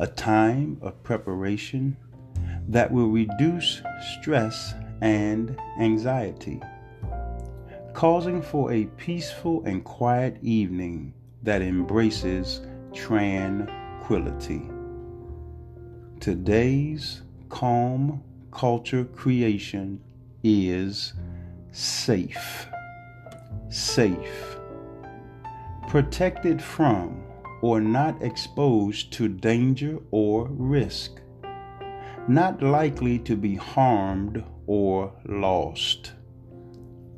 a time of preparation that will reduce stress and anxiety, causing for a peaceful and quiet evening that embraces tranquility. Today's calm culture creation is safe. Safe. Protected from or not exposed to danger or risk, not likely to be harmed or lost.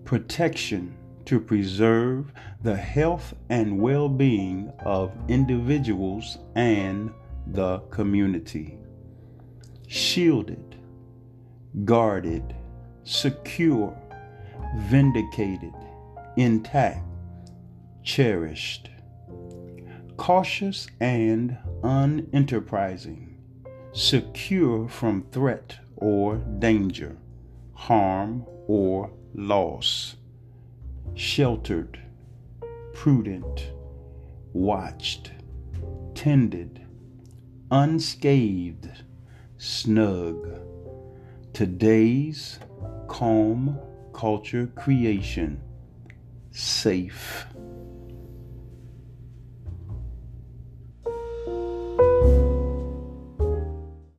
Protection to preserve the health and well being of individuals and the community. Shielded, guarded, secure, vindicated, intact, cherished cautious and unenterprising, secure from threat or danger, harm or loss, sheltered, prudent, watched, tended, unscathed, snug. Today's calm culture creation, safe.